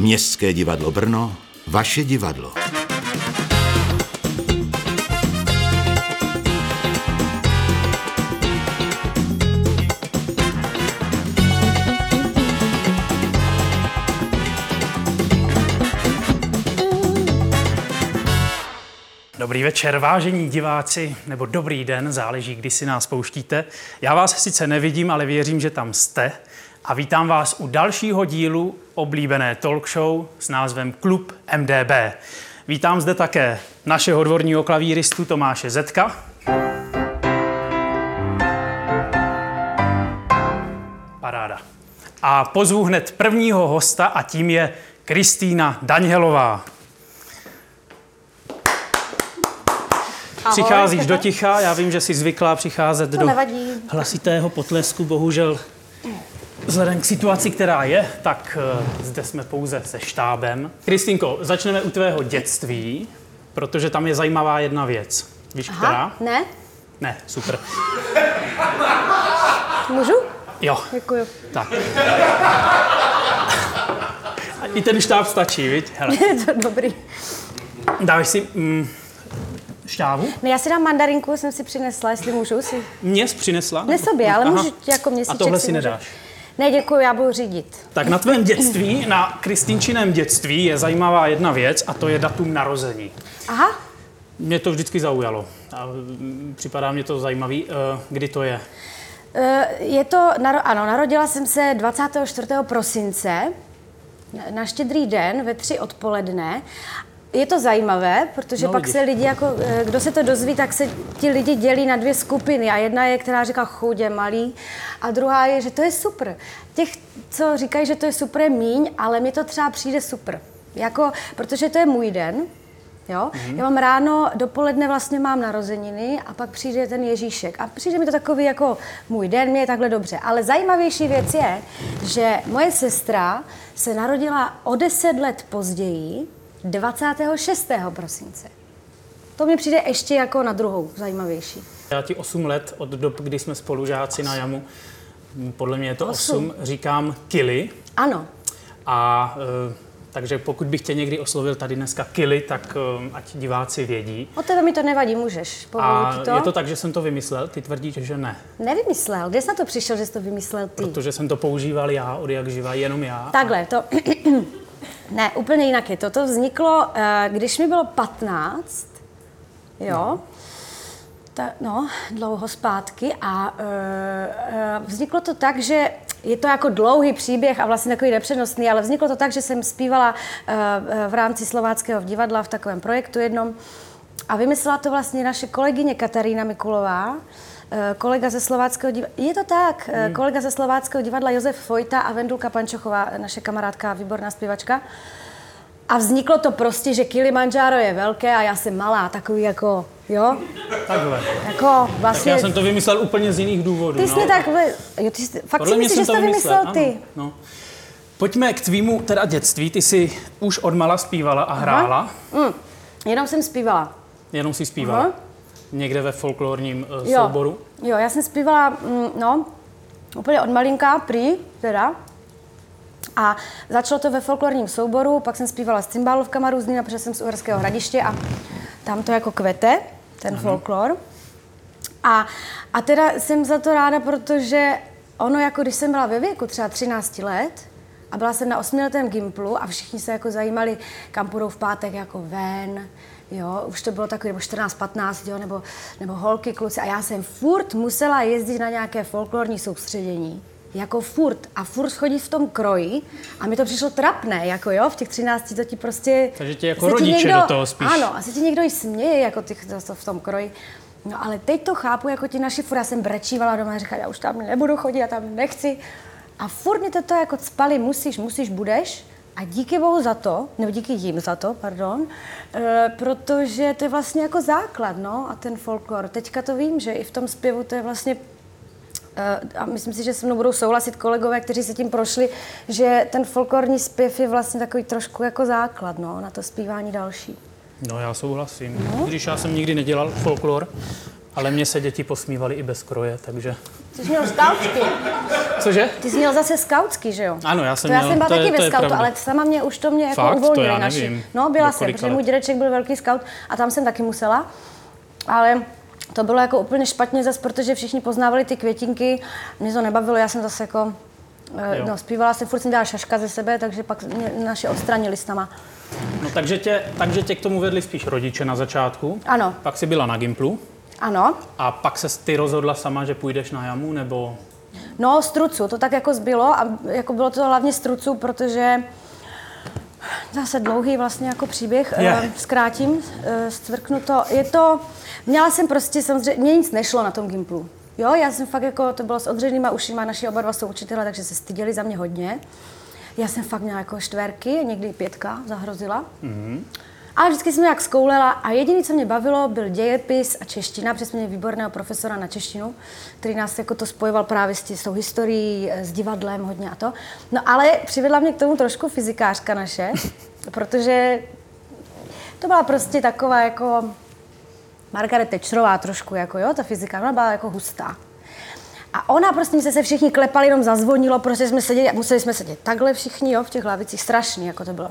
Městské divadlo Brno, vaše divadlo. Dobrý večer, vážení diváci, nebo dobrý den, záleží, kdy si nás pouštíte. Já vás sice nevidím, ale věřím, že tam jste. A vítám vás u dalšího dílu oblíbené talk show s názvem Klub MDB. Vítám zde také našeho dvorního klavíristu Tomáše Zetka. Paráda. A pozvu hned prvního hosta a tím je Kristýna Danielová. Ahoj. Přicházíš do ticha, já vím, že jsi zvyklá přicházet do nevadí. hlasitého potlesku, bohužel vzhledem k situaci, která je, tak eh, zde jsme pouze se štábem. Kristýnko, začneme u tvého dětství, protože tam je zajímavá jedna věc. Víš, Aha, která? ne? Ne, super. Můžu? Jo, Děkuju. tak. I ten štáb stačí, viď? Hele, Je to dobrý. dáš si mm, šťávu? Ne, já si dám mandarinku, jsem si přinesla, jestli můžu si. Mě jsi přinesla? Ne sobě, ale Aha. můžu jako měsíček A tohle si můžu. nedáš? Ne, děkuju, já budu řídit. Tak na tvém dětství, na Kristýnčiném dětství je zajímavá jedna věc a to je datum narození. Aha, Mě to vždycky zaujalo. A mm, připadá mě to zajímavý. Eh, Kdy to je? eh, je to, ano, narodila jsem se 24. prosince na- na štědrý den ve tři odpoledne. Je to zajímavé, protože No, pak vidíš. se lidi, jako, eh, kdo se to dozví, tak se ti lidi dělí na dvě skupiny. A jedna je, která říká chudě, malý, a druhá je, že to je super. Těch, co říkají, že to je super, je míň, ale mně to třeba přijde super. Jako, protože to je můj den, Jo? Já mám ráno, dopoledne vlastně mám narozeniny a pak přijde ten Ježíšek. A přijde mi to takový jako můj den, mě je takhle dobře. Ale zajímavější věc je, že moje sestra se narodila o 10 let později, 26. prosince. To mi přijde ještě jako na druhou zajímavější. Já ti 8 let od dob, kdy jsme spolužáci na jamu, podle mě je to Osm. 8, říkám kily. Ano, A eh, takže pokud bych tě někdy oslovil tady dneska kily, tak eh, ať diváci vědí. o tebe mi to nevadí, můžeš. A to. je to tak, že jsem to vymyslel, ty tvrdíš, že ne. Nevymyslel. Kde jsi na to přišel, že jsi to vymyslel ty? Protože jsem to používal já, od jak živa, jenom já. Takhle, to... ne, úplně jinak je to. To vzniklo, eh, když mi bylo 15, jo, ta, no, dlouho zpátky a uh, uh, vzniklo to tak, že je to jako dlouhý příběh a vlastně takový nepřenosný, ale vzniklo to tak, že jsem zpívala v rámci Slováckého divadla v takovém projektu jednom a vymyslela to vlastně naše kolegyně Katarína Mikulová, eh, kolega ze Slováckého divadla. Je to tak, hmm. kolega ze Slováckého divadla Josef Fojta a Vendulka Pančochová, naše kamarádka, výborná zpěvačka. A vzniklo to prostě, že Kilimanjaro je velké a já jsem malá, takový jako, jo, Takhle. jako Tak vlastně... já jsem to vymyslel úplně z jiných důvodů. Ty jsi no. tak, jo, ty jsi, fakt Podle si myslíš, že jsi to vymyslel ty? Ano, no. Pojďme k tvýmu teda dětství. Ty jsi už odmala zpívala a hrála. Mm, jenom jsem zpívala. Jenom si zpívala. Aha. Někde ve folklorním uh, Jo. souboru. Jo, já jsem zpívala, mm, no, úplně od malinka, prý, teda. A začalo to ve folklorním souboru, pak jsem zpívala s cymbálovkama různýma, protože jsem z Uherského hradiště a tam to jako kvete, ten folklor. A, a teda jsem za to ráda, protože ono, jako když jsem byla ve věku třeba 13 let, a byla jsem na osmiletém gimplu a všichni se jako zajímali, kam půjdou v pátek jako ven, jo, už to bylo takový, nebo 14, 15, jo, nebo, nebo holky, kluci. A já jsem furt musela jezdit na nějaké folklorní soustředění. Jako furt. A furt chodit v tom kroji. A mi to přišlo trapné, jako jo, v těch 13 to ti prostě... Takže tě jako se ti rodiče do toho spíš. Ano, asi ti někdo i směje, jako ty, to, to v tom kroji. No ale teď to chápu, jako ti naši furt, já jsem brečívala doma a říkala, já už tam nebudu chodit, já tam nechci. A furt mě to jako cpali, musíš, musíš, budeš. A díky bohu za to, nebo díky jim za to, pardon, e, protože to je vlastně jako základ, no, a ten folklor. Teďka to vím, že i v tom zpěvu to je vlastně Eh, a myslím si, že se mnou budou souhlasit kolegové, kteří se tím prošli, že ten folklorní zpěv je vlastně takový trošku jako základ no, na to zpívání další. No já souhlasím. Když já jsem nikdy nedělal folklor, Ale mě se děti posmívaly i bez kroje, takže... Ty jsi měl skautsky. Cože? Ty jsi měl zase skautsky, že jo? Ano, já jsem to já měl- jsem byla to je- taky to ve je skautu, ale sama mě už to mě jako Fakt? To uvolnili já naši. nevím. No, byla jsem, protože můj dědeček byl velký skaut a tam jsem taky musela. Ale to bylo jako úplně špatně zase, protože všichni poznávali ty květinky. Mě to nebavilo, já jsem zase jako... eh, Jo. No, zpívala jsem, furt jsem dělala šaška ze sebe, takže pak mě naše odstranili s nama. No, takže, tě, takže tě k tomu vedli spíš rodiče na začátku. Ano, Pak jsi byla na Gimplu. Ano. A pak se ty rozhodla sama, že půjdeš na jamu, nebo... No, strucu, to tak jako zbylo a jako bylo to hlavně strucu, protože zase dlouhý vlastně jako příběh, Je. yeah. zkrátím, eh, zcvrknu to. Je to, měla jsem prostě samozřejmě, mě nic nešlo na tom Gimplu. Jo, já jsem fakt jako, to bylo s odřenýma ušima, naši oba dva jsou učitelé, takže se styděli za mě hodně. Já jsem fakt měla jako čtverky, někdy pětka zahrozila. Mm-hmm. A vždycky jsem nějak zkoulela a jediné, co mě bavilo, byl dějepis a čeština, protože jsme měli výborného profesora na češtinu, který nás jako to spojoval právě s, tí, s tou historií, eh, s divadlem hodně a to. No ale přivedla mě k tomu trošku fyzikářka naše, protože to byla prostě taková jako Margaret Thatcherová trošku, jako jo, ta fyzika, ona byla jako hustá. A ona prostě, jsme se všichni klepali, jenom zazvonilo, prostě jsme seděli, museli jsme sedět takhle všichni, jo, v těch lavicích, strašný, jako to bylo.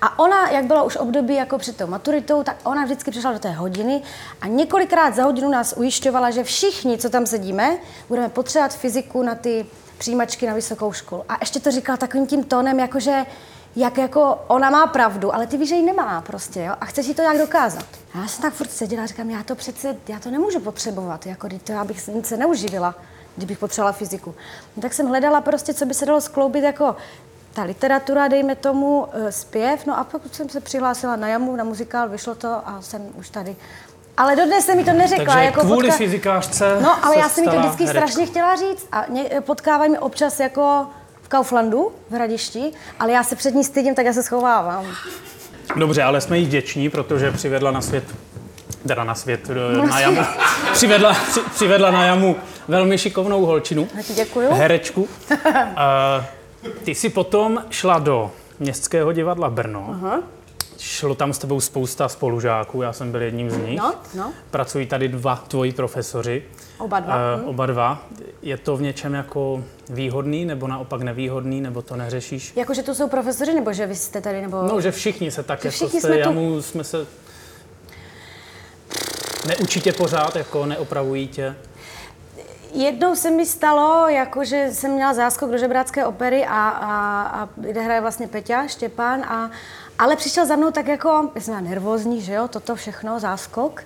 A ona, jak bylo už období jako před tou maturitou, tak ona vždycky přišla do té hodiny a několikrát za hodinu nás ujišťovala, že všichni, co tam sedíme, budeme potřebovat fyziku na ty přijímačky na vysokou školu. A ještě to říkala takovým tím tónem, jakože jak jako ona má pravdu, ale ty víš, že ji nemá prostě, jo? A chce si to nějak dokázat. A já jsem tak furt seděla a říkám, já to přece, já to nemůžu potřebovat, jako to já bych nic se neuživila, kdybych potřebovala fyziku. No, tak jsem hledala prostě, co by se dalo skloubit jako ta literatura, dejme tomu, eh, zpěv, no a pokud jsem se přihlásila na jamu, na muzikál, vyšlo to a jsem už tady. Ale dodnes jsem mi to neřekla. Takže jako kvůli potka- fyzikářce No, ale já jsem mi to vždycky herečkou. strašně chtěla říct a ně, potkávají mě občas jako v Kauflandu, v Hradišti, ale já se před ní stydím, tak já se schovávám. Dobře, ale jsme jí vděční, protože přivedla na svět, teda na svět, eh, na jamu, přivedla, při, přivedla na jamu velmi šikovnou holčinu, děkuju. herečku. Uh, ty jsi potom šla do Městského divadla Brno. Aha. Šlo tam s tebou spousta spolužáků, já jsem byl jedním z nich. No, no. Pracují tady dva tvoji profesoři. Oba dva. Eh, oba dva. Je to v něčem jako výhodný, nebo naopak nevýhodný, nebo to neřešíš? Jakože to jsou profesoři, nebo že vy jste tady, nebo... No, že všichni se tak Že jako všichni té jsme tu- jamu jsme se... Neučí tě pořád, jako neopravují tě. Jednou se mi stalo, jako že jsem měla záskok do žebrácké opery a, a, a kde hraje vlastně Peťa Štěpán, a, ale přišel za mnou tak jako, já jsem nervózní, že jo, toto všechno, záskok.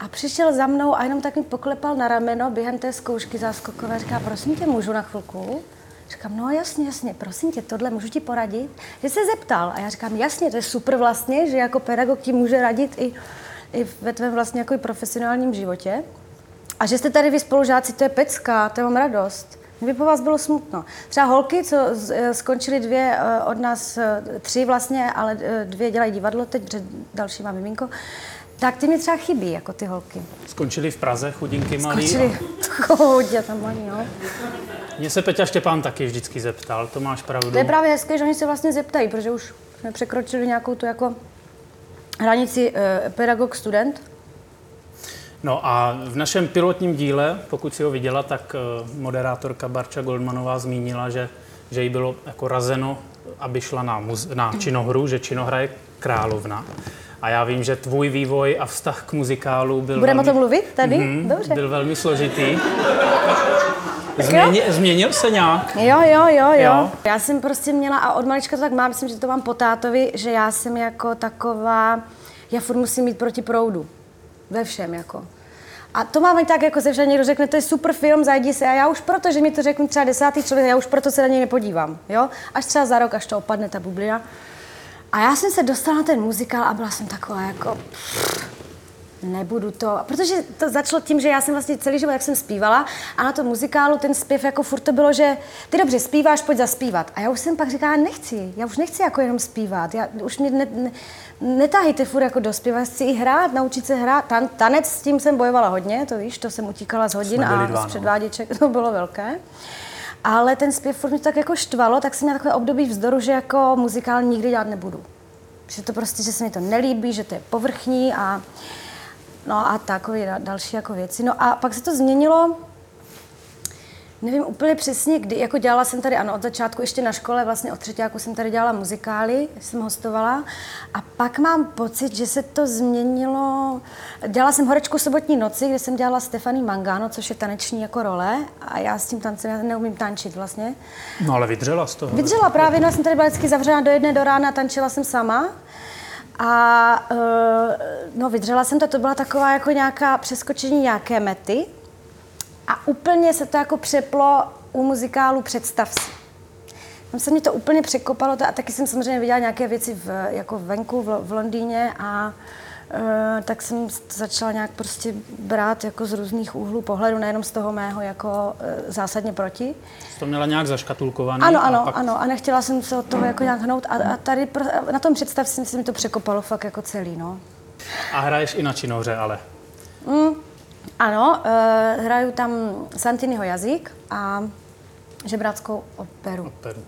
A přišel za mnou a jenom tak mi poklepal na rameno během té zkoušky záskokové. Říká, prosím tě, můžu na chvilku? Říkám, no jasně, jasně, prosím tě, tohle můžu ti poradit? Že se zeptal a já říkám, jasně, to je super vlastně, že jako pedagog ti může radit i, i ve tvém vlastně jako profesionálním životě. A že jste tady vy spolužáci, to je pecka, to mám radost. Mě by po vás bylo smutno. Třeba holky, co eh, skončily dvě eh, od nás, eh, tři vlastně, ale dvě dělají divadlo teď, protože další má miminko, tak ty mi třeba chybí, jako ty holky. Skončili v Praze, chudinky malí. Skončily chodě tam malí, no. Mně se Peťa Štěpán taky vždycky zeptal, to máš pravdu. To je právě hezké, že oni se vlastně zeptají, protože už jsme překročili nějakou tu jako hranici eh, pedagog-student. No a v našem pilotním díle, pokud si ho viděla, tak eh, moderátorka Barča Goldmanová zmínila, že, že jí bylo jako razeno, aby šla na, muz, na činohru, že činohra je královna. A já vím, že tvůj vývoj a vztah k muzikálu byl Budeme o velmi, tom mluvit tady? Mhm, Dobře. byl velmi složitý. Změni, změnil se nějak? Jo, jo, jo, jo, Jo? Já jsem prostě měla, a od malička to tak mám, myslím, že to mám po tátovi, že já jsem jako taková, já furt musím mít proti proudu. Ve všem, jako. A to mám i tak, jako ze všem někdo řekne, to je super film, zajdi se. A já už proto, že mi to řekne třeba desátý člověk, já už proto se na něj nepodívám, jo. Až třeba za rok, až to opadne ta bublina. A já jsem se dostala na ten muzikál a byla jsem taková jako, nebudu to, protože to začalo tím, že já jsem vlastně celý život, jak jsem zpívala a na tom muzikálu ten zpěv jako furt to bylo, že ty dobře zpíváš, pojď zaspívat. A já už jsem pak říkala, nechci, já už nechci jako jenom zpívat, já už mě ne, ne, netahejte furt jako do zpěva, chci i hrát, naučit se hrát. Tan, tanec s tím jsem bojovala hodně, to víš, to jsem utíkala z hodin a dva, z no. předváděček, to bylo velké. Ale ten zpěv furt mě tak jako štvalo, tak jsem měla takové období vzdoru, že jako muzikál nikdy dělat nebudu. Že to prostě, že se mi to nelíbí, že to je povrchní a No a takové da- další jako věci. No a pak se to změnilo, nevím úplně přesně kdy, jako dělala jsem tady, ano, od začátku ještě na škole, vlastně od třetíku jsem tady dělala muzikály, jsem hostovala a pak mám pocit, že se to změnilo, dělala jsem Horečku sobotní noci, kde jsem dělala Stefany Mangano, což je taneční jako role a já s tím tancem, já neumím tančit vlastně. No ale vydřela z toho. Vydržela právě, no, já jsem tady byla vždycky zavřena do jedné do rána, tančila jsem sama. A uh, no, vydržela jsem to, to byla taková jako nějaká přeskočení nějaké mety. A úplně se to jako přeplo u muzikálu Představ si. Tam se mě to úplně překopalo to, a taky jsem samozřejmě viděla nějaké věci v, jako venku v, v Londýně a uh, tak jsem začala nějak prostě brát jako z různých úhlů pohledu, nejenom z toho mého jako uh, zásadně proti. Jsi to měla nějak zaškatulkovaný. Ano, a ano, pak... ano. A nechtěla jsem se od toho jako nějak hnout. A, a tady na tom představ si myslím, že to překopalo fakt jako celý, no. A hraješ i na činohře, ale. Ano, uh, hraju tam Santiniho jazyk a žebráckou operu. Operu.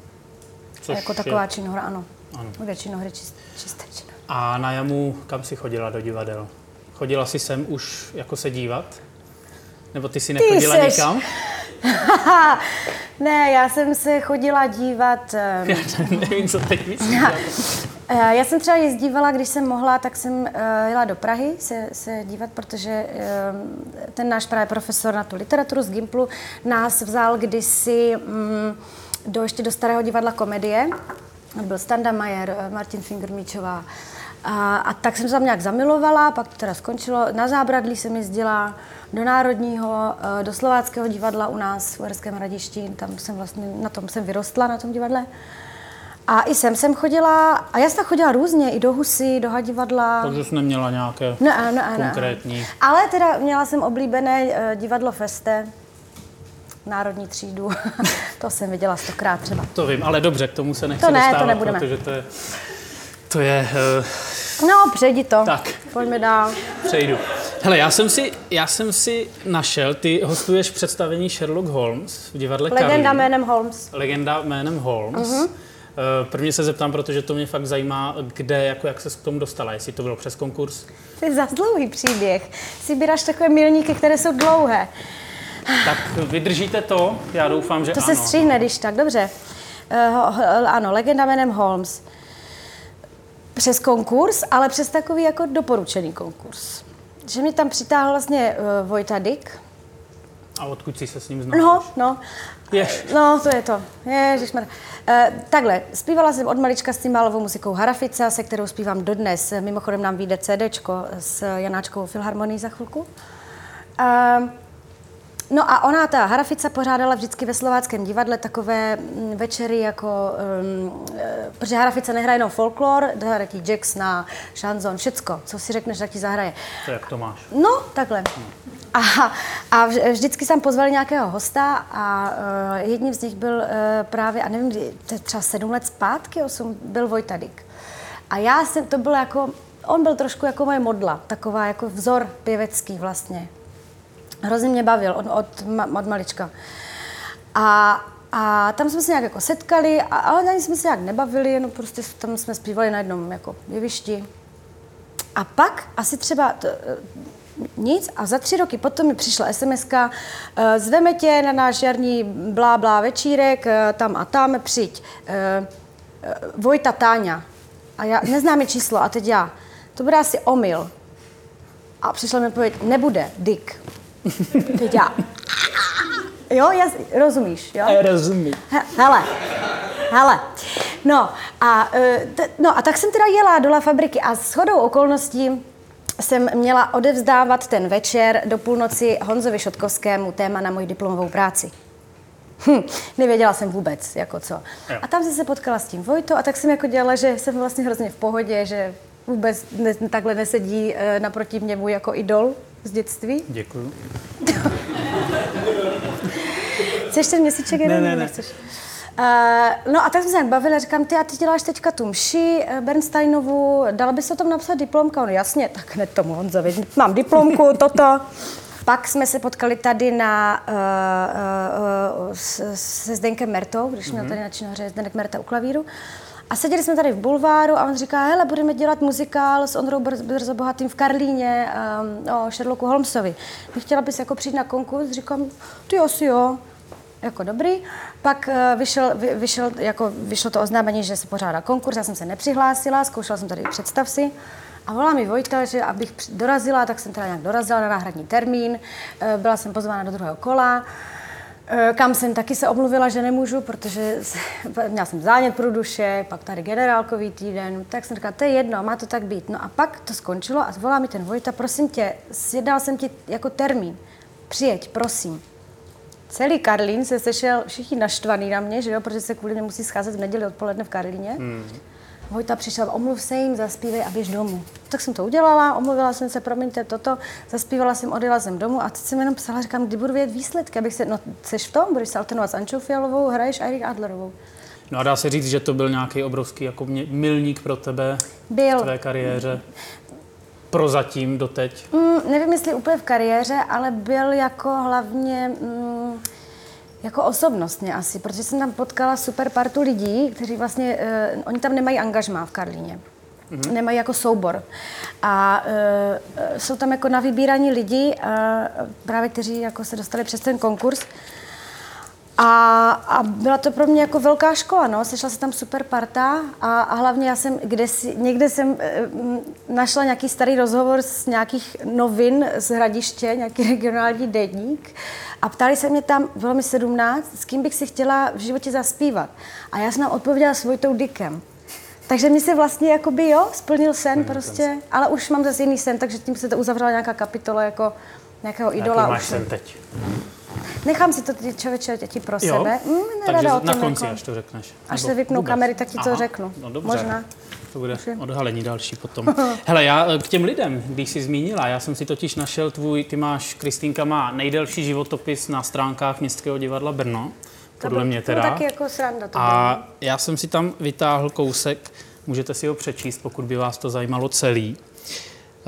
Což jako je- taková činohra, ano. Ano. Dvě činohry, čist, čisté činohry. A na jamu, kam jsi chodila do divadel? Chodila jsi sem už jako se dívat? Nebo ty si nechodila seš- nikam? ne, já jsem se chodila dívat... Um, Já nevím, co teď myslíš. Eh, Já jsem třeba jezdívala, když jsem mohla, tak jsem uh, jela do Prahy se, se dívat, protože um, ten náš právě profesor na tu literaturu z Gimplu nás vzal kdysi um, do ještě do starého divadla komedie. Byl Standa Majer, Martin Fingermíčová. A, a tak jsem se tam nějak zamilovala, pak to teda skončilo. Na zábradlí jsem jezdila do Národního, eh, do Slováckého divadla u nás v Uherském hradišti. Tam jsem vlastně, na tom jsem vyrostla, na tom divadle. A i sem jsem chodila, a já jsem chodila různě, i do Husy, do Hadivadla. Takže jsi neměla nějaké No, ano, ano. konkrétní. Ale teda měla jsem oblíbené eh, divadlo Feste, národní třídu. to jsem viděla stokrát třeba. To vím, ale dobře, k tomu se nechci To ne, to dostávat, nebudeme. protože to je, to je uh, No, přejdi to. Tak. Pojďme dál. přejdu. Hele, já jsem, si, já jsem si našel, ty hostuješ představení Sherlock Holmes v divadle Legenda Karlín. jménem Holmes. Legenda jménem Holmes. Uh-huh. Prvně se zeptám, protože to mě fakt zajímá, kde, jako jak se k tomu dostala, jestli to bylo přes konkurs. To je za dlouhý příběh. Si bíráš takové milníky, které jsou dlouhé. Tak vydržíte to? Já doufám, že To ano. se stříhne, když tak. Dobře. Uh, ano, legenda jménem Holmes. Přes konkurs, ale přes takový jako doporučený konkurs. Že mě tam přitáhl vlastně uh, Vojta Dyk. A odkud jsi se s ním znala? No, no. Jež. No, to je to. Ježišmar. Uh, takhle, zpívala jsem od malička s cymbálovou muzikou Harafica, se kterou zpívám dodnes. Mimochodem nám vyjde CDčko s Janáčkovou filharmonií za chvilku. Uh, No a ona, ta Harafica, pořádala vždycky ve slováckém divadle takové mm, večery jako, um, protože Harafica nehraje jenom folklor, hraje ti jazz na šanzon, všecko, co si řekneš, tak ti zahraje. To jak to máš? No, takhle. A, a vž- vždycky tam pozvali nějakého hosta a uh, jedním z nich byl uh, právě, a nevím, kdy, třeba sedm let zpátky, osm, byl Vojta Dyk. A já jsem, to byl jako, on byl trošku jako moje modla, taková jako vzor pěvecký vlastně. Hrozně mě bavil od, od, od malička. A, a tam jsme se nějak jako setkali, a, ale ani jsme se nějak nebavili, jenom prostě tam jsme zpívali na jednom jako jevišti. A pak asi třeba to, eh, nic a za tři roky potom mi přišla sms zveme tě na náš jarní blá blá večírek, eh, tam a tam, přijď. Eh, eh, Vojta Táňa. A já neznám číslo a teď já. To bude asi omyl. A přišla mi odpověď, nebude, Dick. Teď já. Jo, jas, rozumíš, jo? Rozumím. He- Hele, hele. No a, eh, t- no a tak jsem teda jela do La Fabriky a s chodou okolností jsem měla odevzdávat ten večer do půlnoci Honzovi Šotkovskému téma na moji diplomovou práci. Hm, nevěděla jsem vůbec, jako co. Jo. A tam jsem se potkala s tím Vojto a tak jsem jako dělala, že jsem vlastně hrozně v pohodě, že vůbec ne, takhle nesedí eh, naproti mě můj jako idol z dětství. Děkuju. Chceš ten měsíček jeden? Ne, ne, ne. nechceš? Uh, no a tak jsme se bavili říkám, ty a ty děláš teďka tu mši eh, Bernsteinovu, dala bys o tom napsat diplomka? On jasně, tak hned tomu Honzovi, mám diplomku, toto. Pak jsme se potkali tady na, uh, uh, uh, se Zdenkem Mertou, když měl tady na činohře Zdenek Merta u klavíru. A seděli jsme tady v bulváru a on říká, hele, budeme dělat muzikál s Ondrou Brz- Brzo Bohatým v Karlíně um, o Sherlocku Holmesovi. Bych chtěla bys jako přijít na konkurs? Říkám, ty asi jo. Jako dobrý. Pak uh, vyšel, vy, vyšel, jako, vyšlo to oznámení, že se pořádá konkurs, já jsem se nepřihlásila, zkoušela jsem tady představ si. A volá mi Vojta, že abych dorazila, tak jsem teda nějak dorazila na náhradní termín. Eh, Byla jsem pozvána do druhého kola. Eh, Kam jsem taky se omluvila, že nemůžu, protože měla jsem zánět průduše, pak tady generálkový týden, tak jsem říkala, to je jedno, má to tak být. No a pak to skončilo a volá mi ten Vojta, prosím tě, sjednal jsem ti jako termín, přijeď, prosím. Celý Karlín se sešel všichni naštvaný na mě, že jo, protože se kvůli mě musí scházet v neděli odpoledne v Karlíně. Hmm. Vojta přišel, omluv se jim, zaspívej a běž domů. Tak jsem to udělala, omluvila jsem se, promiňte toto, zaspívala jsem, odjela jsem domů a teď jsem jenom psala, říkám, kdy budu vědět výsledky, abych se, no, seš v tom, budeš se alternovat s Ančou Fialovou, hraješ Eirik Adlerovou. No a dá se říct, že to byl nějaký obrovský jako mě- milník pro tebe Byl. v tvé kariéře. Prozatím doteď. Mm, nevím, jestli úplně v kariéře, ale byl jako hlavně mm, jako osobnostně asi, protože jsem tam potkala super partu lidí, kteří vlastně, uh, oni tam nemají angažmá v Karlíně. Mm-hmm. Nemají jako soubor. A uh, jsou tam jako na vybíraní lidi, uh, právě kteří jako se dostali přes ten konkurs. A, a byla to pro mě jako velká škola, no. Sešla se tam super parta a, a hlavně já jsem kde si, někde jsem e, našla nějaký starý rozhovor z nějakých novin z Hradiště, nějaký regionální denník a ptali se mě tam, bylo mi 17, s kým bych si chtěla v životě zaspívat. A já jsem tam odpověděla s Vojtou Dikem. Takže mi se vlastně jakoby, jo, splnil sen prostě, ale už mám zase jiný sen, takže tím se to uzavřela nějaká kapitola jako nějakého idola. Jaký máš už sen teď? Nechám si to ty člověče děti pro Jo? sebe. Mm, Takže na konci, jako. až to řekneš. Až Nebo se vypnou vůbec? kamery, tak ti to Aha, řeknu. No dobře. Možná. To bude odhalení další potom. Hele, já eh, k těm lidem, když jsi zmínila, já jsem si totiž našel tvůj, ty máš, Kristýnka má nejdelší životopis na stránkách Městského divadla Brno, podle mě To teda. bylo taky jako sranda to. A já jsem si tam vytáhl kousek, můžete si ho přečíst, pokud by vás to zajímalo celý.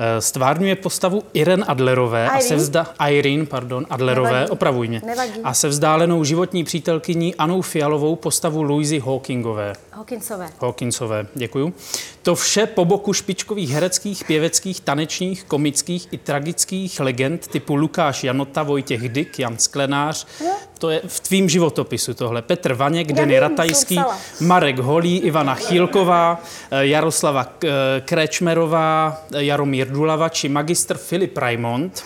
Eh, Stvárňuje postavu Irene Adlerové a se Irene? vzda... Irene, pardon, Adlerové, Nevadí. opravuj mě. Nevadí. A se vzdálenou životní přítelkyní Anou Fialovou postavu Louisy Hawkingové. Hawkinsové. Hawkinsové, děkuju. To vše po boku špičkových hereckých, pěveckých, tanečních, komických i tragických legend typu Lukáš Janota, Vojtěch Dyk, Jan Sklenář. To je v tvým životopisu tohle. Petr Vaněk, Denny vím, Ratajský. Marek Holý, Ivana Chýlková, eh, Jaroslava eh, Krečmerová, eh, Jaromír Dulava či magistr Filip Raimond,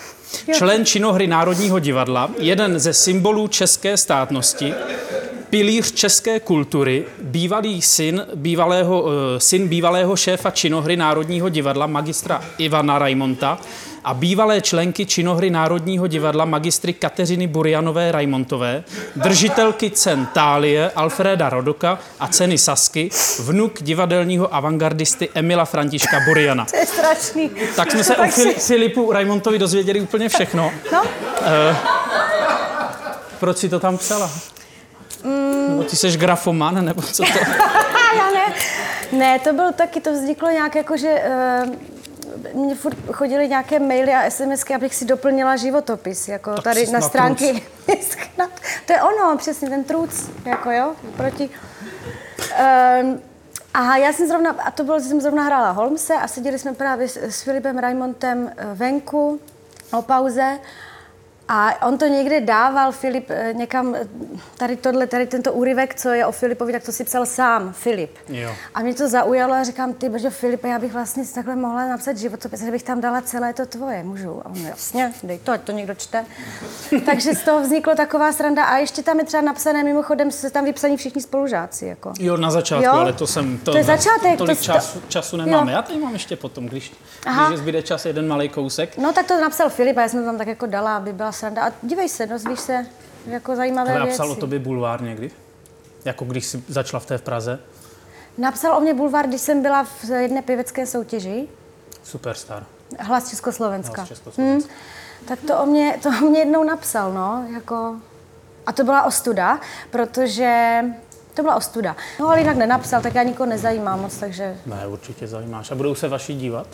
člen činohry Národního divadla, jeden ze symbolů české státnosti, pilíř české kultury, bývalý syn bývalého, eh, syn bývalého šéfa činohry Národního divadla, magistra Ivana Raimonta a bývalé členky činohry Národního divadla, magistry Kateřiny Burianové Raimontové, držitelky cen Tálie, Alfreda Rodoka a ceny Sasky, vnuk divadelního avantgardisty Emila Františka Buriana. To je strašný. Tak jsme se o Fili- Filipu Raimontovi dozvěděli úplně všechno. No, Proč si to tam psala? Nebo ty jsi grafoman, nebo co to? já ne. Ne, to bylo taky, to vzniklo nějak jako, že uh, mě furt chodily nějaké maily a SMSky, abych si doplnila životopis, jako Tak tady na stránky. to je ono, přesně ten truc, jako jo, proti. Um, a já jsem zrovna, a to bylo, že jsem zrovna hrála Holmese a seděli jsme právě s, s Filipem Raimontem eh, venku o pauze a on to někde dával, Filip, eh, někam, eh, tady tohle, tady tento úryvek, co je o Filipovi, tak to si psal sám, Filip. Jo. A mě to zaujalo a říkám, ty bože Filipe, já bych vlastně takhle mohla napsat životopis, že bych tam dala celé to tvoje, můžu? A on, jasně, dej to, ať to někdo čte. Takže z toho vzniklo taková sranda a ještě tam je třeba napsané, mimochodem se tam vypsaní všichni spolužáci, jako. Jo, na začátku, Jo? ale to jsem... To, To je začátek, Tolik to- času, času nemáme. Jo. Já tady mám ještě potom, když, Aha. když zbyde čas, jeden malý kousek. No tak to napsal Filip a já jsem to tam tak jako dala, aby byla sranda. A dívej se, dozvíš se jako zajímavé Ale a věci. o tobě bulvár někdy? Jako když jsi začala v té v Praze? Napsal o mě Bulvár, když jsem byla v jedné pěvecké soutěži, Superstar. Hlas Československa. Hlas Československa. Hmm, tak to o, mě, to o mě jednou napsal, no, jako... A to byla ostuda, protože to byla ostuda. No ale jinak nenapsal, tak já nikoho nezajímám moc, takže... Ne, určitě zajímáš. A budou se vaši dívat?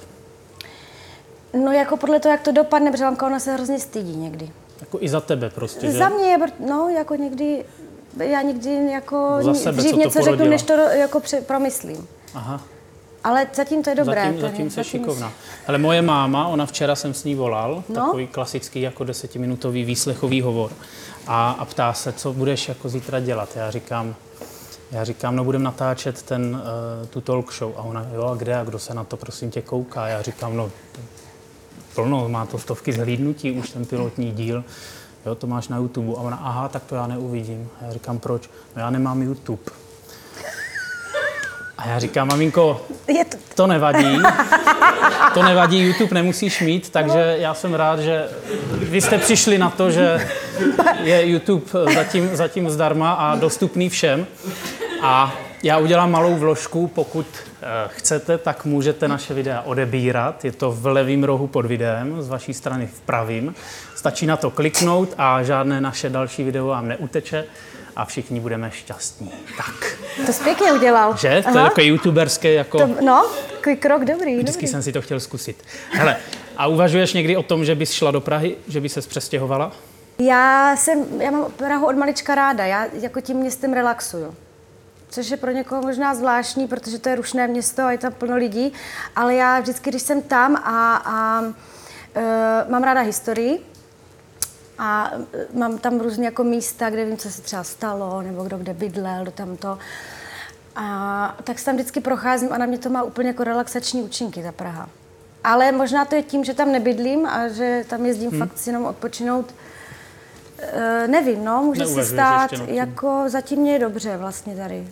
No jako podle toho, jak to dopadne, protože mamka ona se hrozně stydí někdy. Jako i za tebe prostě, že? Za mě, no jako někdy já nikdy jako Za sebe, dřív něco řeknu, než to jako pře- promyslím. Aha. Ale zatím to je dobré. Zatím, to je- zatím šikovná. Ale moje máma, ona včera jsem s ní volal, No. takový klasický jako desetiminutový výslechový hovor. A, a ptá se, co budeš jako zítra dělat. Já říkám, já říkám, no budem natáčet ten, uh, tu talk show. A ona, jo, a kde a kdo se na to prosím tě kouká? Já říkám, no plno, má to stovky zhlídnutí, už ten pilotní díl. Jo, to máš na YouTube. A ona, aha, tak to já neuvidím. A já říkám, proč? No já nemám YouTube. A já říkám, maminko, Je to, to nevadí. To nevadí, YouTube nemusíš mít, takže já jsem rád, že vy jste přišli na to, že je YouTube zatím, zatím zdarma a dostupný všem. A já udělám malou vložku, pokud eh, chcete, tak můžete naše videa odebírat. Je to v levém rohu pod videem, z vaší strany v pravým. Stačí na to kliknout a žádné naše další video vám neuteče a všichni budeme šťastní. Tak, to jsi pěkně udělal. že? To je Aha. takový youtuberské jako... To, no, takový krok dobrý, Vždycky dobrý. jsem si to chtěl zkusit. Hele, a uvažuješ někdy o tom, že bys šla do Prahy, že by se přestěhovala? Já, jsem, já mám Prahu od malička ráda, já jako tím městem relaxuju. Což je pro někoho možná zvláštní, protože to je rušné město a je tam plno lidí, ale já vždycky, když jsem tam a, a e, mám ráda historii, a e, mám tam různě jako místa, kde vím, co se třeba stalo, nebo kdo kde bydlel, kdo tam to. A tak se tam vždycky procházím a na mě to má úplně jako relaxační účinky, ta Praha. Ale možná to je tím, že tam nebydlím a že tam jezdím hmm. fakt si jenom odpočinout. E, nevím, no, může se Neuvažuješ stát, nad tím? jako zatím mě je dobře vlastně tady.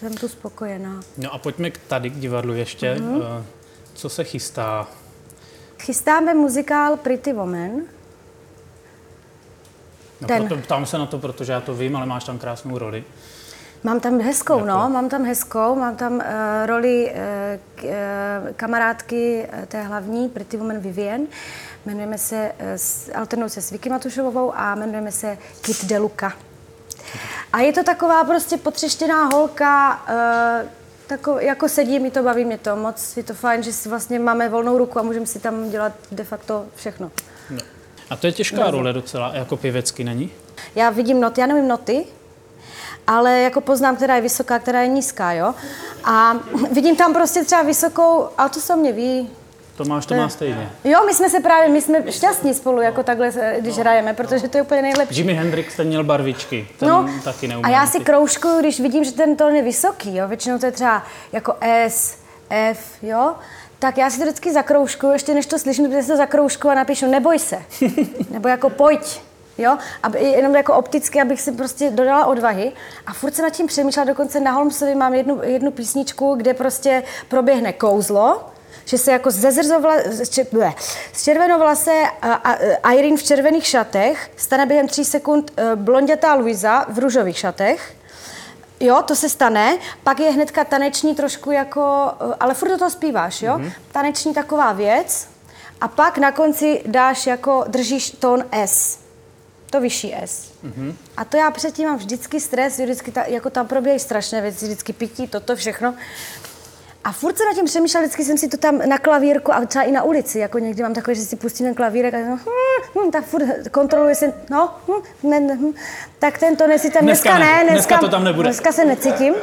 Jsem tu spokojená. No a pojďme k tady, k divadlu ještě. Mhm. Mm-hmm. Co se chystá? Chystáme muzikál Pretty Woman. No, Ten. proto, ptám se na to, protože já to vím, ale máš tam krásnou roli. Mám tam hezkou, Jako? no, mám tam hezkou, mám tam uh, roli uh, k, uh, kamarádky uh, té hlavní, Pretty Woman Vivian. Jmenujeme se, uh, alternuje se s Vicky Matušovou a jmenujeme se Kit Deluca. A je to taková prostě potřeštěná holka, uh, tako, jako sedí, mi to baví, mě to moc, je to fajn, že si vlastně máme volnou ruku a můžeme si tam dělat de facto všechno. No. A to je těžká role docela, jako pěvecky není? Já vidím noty, já nevím noty, ale jako poznám, která je vysoká, která je nízká, jo. A vidím tam prostě třeba vysokou, a to se o mě ví. Tomáš to má stejně. Jo, my jsme se právě, my jsme šťastní spolu, jako takhle, když hrajeme, protože to je úplně nejlepší. Jimi Hendrix ten měl barvičky, ten No, taky a neumí. já si kroužkuju, když vidím, že ten tón je vysoký, jo, většinou to je třeba jako S, F, jo, tak já si to vždycky zakroužkuju, ještě než to slyším, protože si to zakroužkuju a napíšu neboj se, nebo jako pojď, jo, aby, jenom jako opticky, abych si prostě dodala odvahy a furt se nad tím přemýšlela, dokonce na Holmesovi mám jednu, jednu písničku, kde prostě proběhne kouzlo, že se jako ze zrzovla, z, červenovlase a, a, a Irene v červených šatech stane během tří sekund eh, blondětá Luisa v růžových šatech. Jo, to se stane. Pak je hnedka taneční trošku jako, eh, ale furt do toho zpíváš, jo? Mm-hmm. Taneční taková věc. A pak na konci dáš jako, držíš tón S. To vyšší S. Mm-hmm. A to já předtím mám vždycky stres, vždycky ta, jako tam probíhají strašné věci, vždycky pití, toto všechno. A furt se nad tím přemýšlela, vždycky jsem si to tam na klavírku a třeba i na ulici, jako někdy mám takové, že si pustím ten klavírek a no, hm, hm, tak furt kontroluje se, no, hm, ne, hm, tak ten to si tam Dneska dneska, ne, ne, dneska to tam nebude. Dneska se necítím.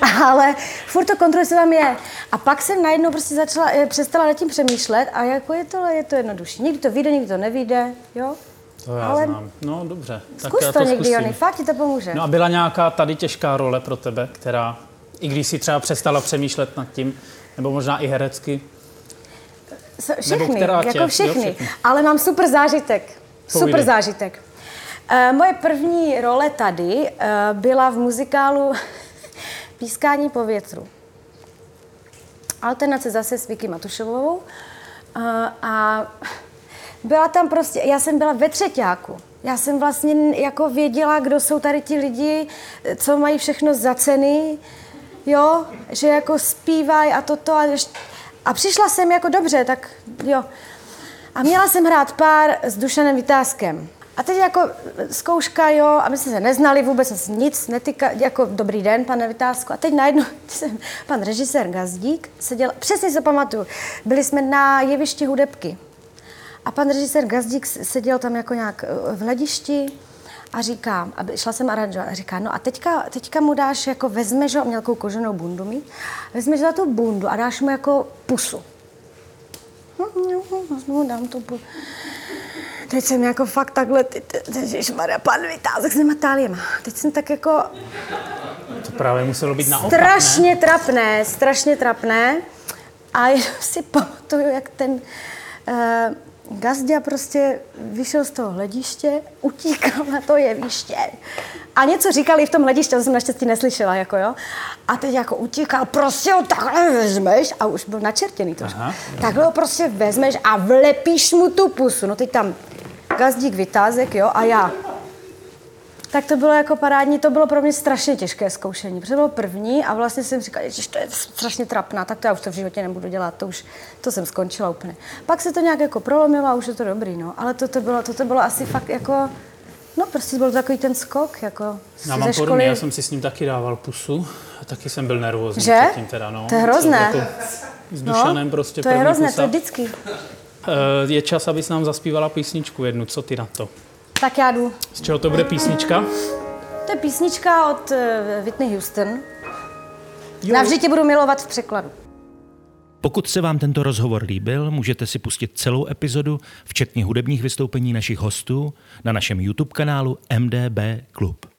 Ale furt to kontroluje, co tam je. A pak jsem najednou prostě začala, eh, přestala nad tím přemýšlet a jako je to, je to jednodušší. Někdy to vyjde, někdy to nevyjde, jo. To já Ale znám. No dobře, tak Zkus já to, to někdy. Jony, fakt ti to pomůže. No a byla nějaká tady těžká role pro tebe, která, i když si třeba přestala přemýšlet nad tím, nebo možná i herecky, Všechny, jako jo, všechny. všechny. Ale mám super zážitek. Povídej. Super zážitek. Uh, moje první role tady uh, byla v muzikálu Pískání po větru. Alternace zase s Vicky Matušovou. Uh, a byla tam prostě, já jsem byla ve třetíku. Já jsem vlastně jako věděla, kdo jsou tady ti lidi, co mají všechno za ceny, jo, že jako zpívají a toto a, ještě, a přišla jsem jako dobře, tak jo. A měla jsem hrát pár s Dušanem Vytázkem. A teď jako zkouška, jo, a my jsme se neznali vůbec, nic netýka, jako dobrý den, pane Vytázku. A teď najednou jsem, pan režisér Gazdík seděl, přesně to pamatuju, byli jsme na jevišti hudebky. A pan režisér Gazdík seděl tam jako nějak eh, v hledišti a říkám, aby šla jsem aranžovat, a říká, no a teďka, teďka mu dáš, jako vezmeš ho, měl takovou koženou bundu mít, vezmeš za tu bundu a dáš mu jako pusu. Vezmu, dám tu pusu. Teď jsem jako fakt takhle, ty, ty, ty, ježišmarja, pan vytázek s těma táliema. Teď jsem tak jako To právě muselo být naopak, strašně trapné, strašně trapné. A jenom si pamatuju, jak ten uh, Gazdia prostě vyšel z toho hlediště, utíkal na to jeviště. A něco říkali v tom hlediště, to jsem naštěstí neslyšela, jako jo. A teď jako utíkal, prostě ho takhle vezmeš, a už byl načertěný to. Aha. Takhle ho prostě vezmeš a vlepíš mu tu pusu. No teď tam Gazdík vytázek, jo, a já tak to bylo jako parádní, to bylo pro mě strašně těžké zkoušení, protože to bylo první a vlastně jsem říkala, že to je strašně trapná, tak to já už to v životě nebudu dělat, to už, to jsem skončila úplně. Pak se to nějak jako prolomilo a už je to dobrý, no, ale to, to, bylo, to, to bylo asi fakt jako, no prostě byl takový ten skok, jako Já ze mám školy. podobně, já jsem si s ním taky dával pusu a taky jsem byl nervózní Že? předtím teda, no. To je hrozné. Jako s Dušanem prostě No, to je hrozné, pusa. to je vždycky. Eh, Je čas, abys nám zaspívala písničku jednu, co ty na to? Tak já jdu. Z čeho to bude písnička? To je písnička od uh, Whitney Houston. Navždy tě budu milovat v překladu. Pokud se vám tento rozhovor líbil, můžete si pustit celou epizodu, včetně hudebních vystoupení našich hostů, na našem YouTube kanálu MDB Klub.